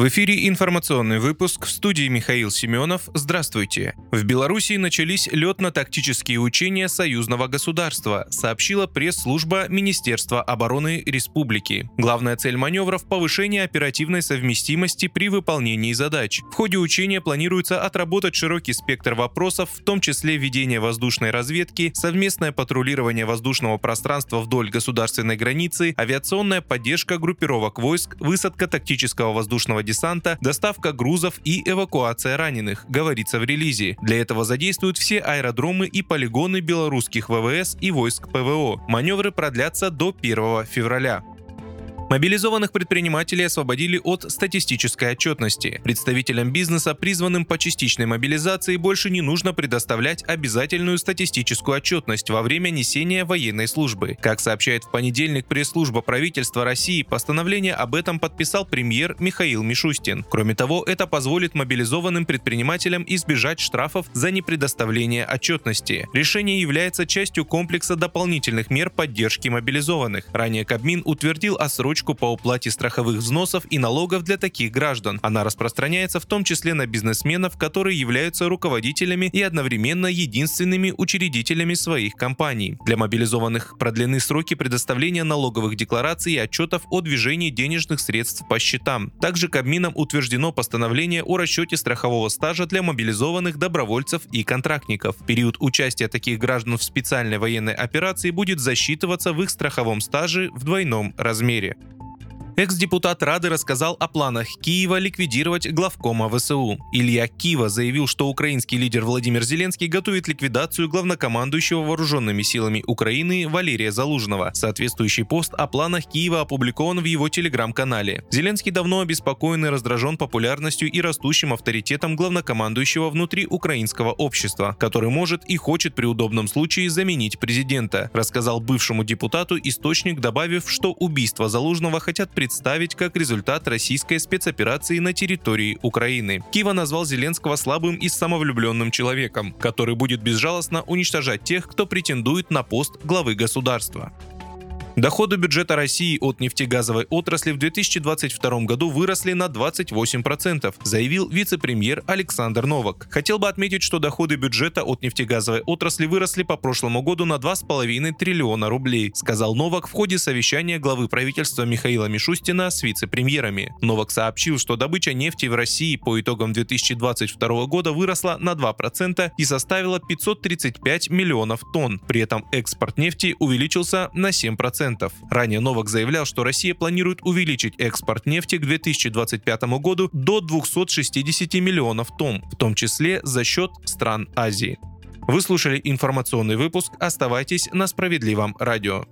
В эфире информационный выпуск в студии Михаил Семенов. Здравствуйте. В Беларуси начались летно-тактические учения союзного государства, сообщила пресс-служба Министерства обороны Республики. Главная цель маневров – повышение оперативной совместимости при выполнении задач. В ходе учения планируется отработать широкий спектр вопросов, в том числе ведение воздушной разведки, совместное патрулирование воздушного пространства вдоль государственной границы, авиационная поддержка группировок войск, высадка тактического воздушного десанта, доставка грузов и эвакуация раненых, говорится в релизе. Для этого задействуют все аэродромы и полигоны белорусских ВВС и войск ПВО. Маневры продлятся до 1 февраля. Мобилизованных предпринимателей освободили от статистической отчетности. Представителям бизнеса, призванным по частичной мобилизации, больше не нужно предоставлять обязательную статистическую отчетность во время несения военной службы. Как сообщает в понедельник пресс-служба правительства России, постановление об этом подписал премьер Михаил Мишустин. Кроме того, это позволит мобилизованным предпринимателям избежать штрафов за непредоставление отчетности. Решение является частью комплекса дополнительных мер поддержки мобилизованных. Ранее Кабмин утвердил отсрочку отсрочку по уплате страховых взносов и налогов для таких граждан. Она распространяется в том числе на бизнесменов, которые являются руководителями и одновременно единственными учредителями своих компаний. Для мобилизованных продлены сроки предоставления налоговых деклараций и отчетов о движении денежных средств по счетам. Также Кабмином утверждено постановление о расчете страхового стажа для мобилизованных добровольцев и контрактников. Период участия таких граждан в специальной военной операции будет засчитываться в их страховом стаже в двойном размере. Экс-депутат Рады рассказал о планах Киева ликвидировать главкома ВСУ. Илья Кива заявил, что украинский лидер Владимир Зеленский готовит ликвидацию главнокомандующего вооруженными силами Украины Валерия Залужного. Соответствующий пост о планах Киева опубликован в его телеграм-канале. Зеленский давно обеспокоен и раздражен популярностью и растущим авторитетом главнокомандующего внутри украинского общества, который может и хочет при удобном случае заменить президента, рассказал бывшему депутату источник, добавив, что убийство Залужного хотят представить представить как результат российской спецоперации на территории Украины. Кива назвал Зеленского слабым и самовлюбленным человеком, который будет безжалостно уничтожать тех, кто претендует на пост главы государства. Доходы бюджета России от нефтегазовой отрасли в 2022 году выросли на 28%, заявил вице-премьер Александр Новак. Хотел бы отметить, что доходы бюджета от нефтегазовой отрасли выросли по прошлому году на 2,5 триллиона рублей, сказал Новак в ходе совещания главы правительства Михаила Мишустина с вице-премьерами. Новак сообщил, что добыча нефти в России по итогам 2022 года выросла на 2% и составила 535 миллионов тонн. При этом экспорт нефти увеличился на 7%. Ранее Новак заявлял, что Россия планирует увеличить экспорт нефти к 2025 году до 260 миллионов тонн, в том числе за счет стран Азии. Вы слушали информационный выпуск. Оставайтесь на справедливом радио.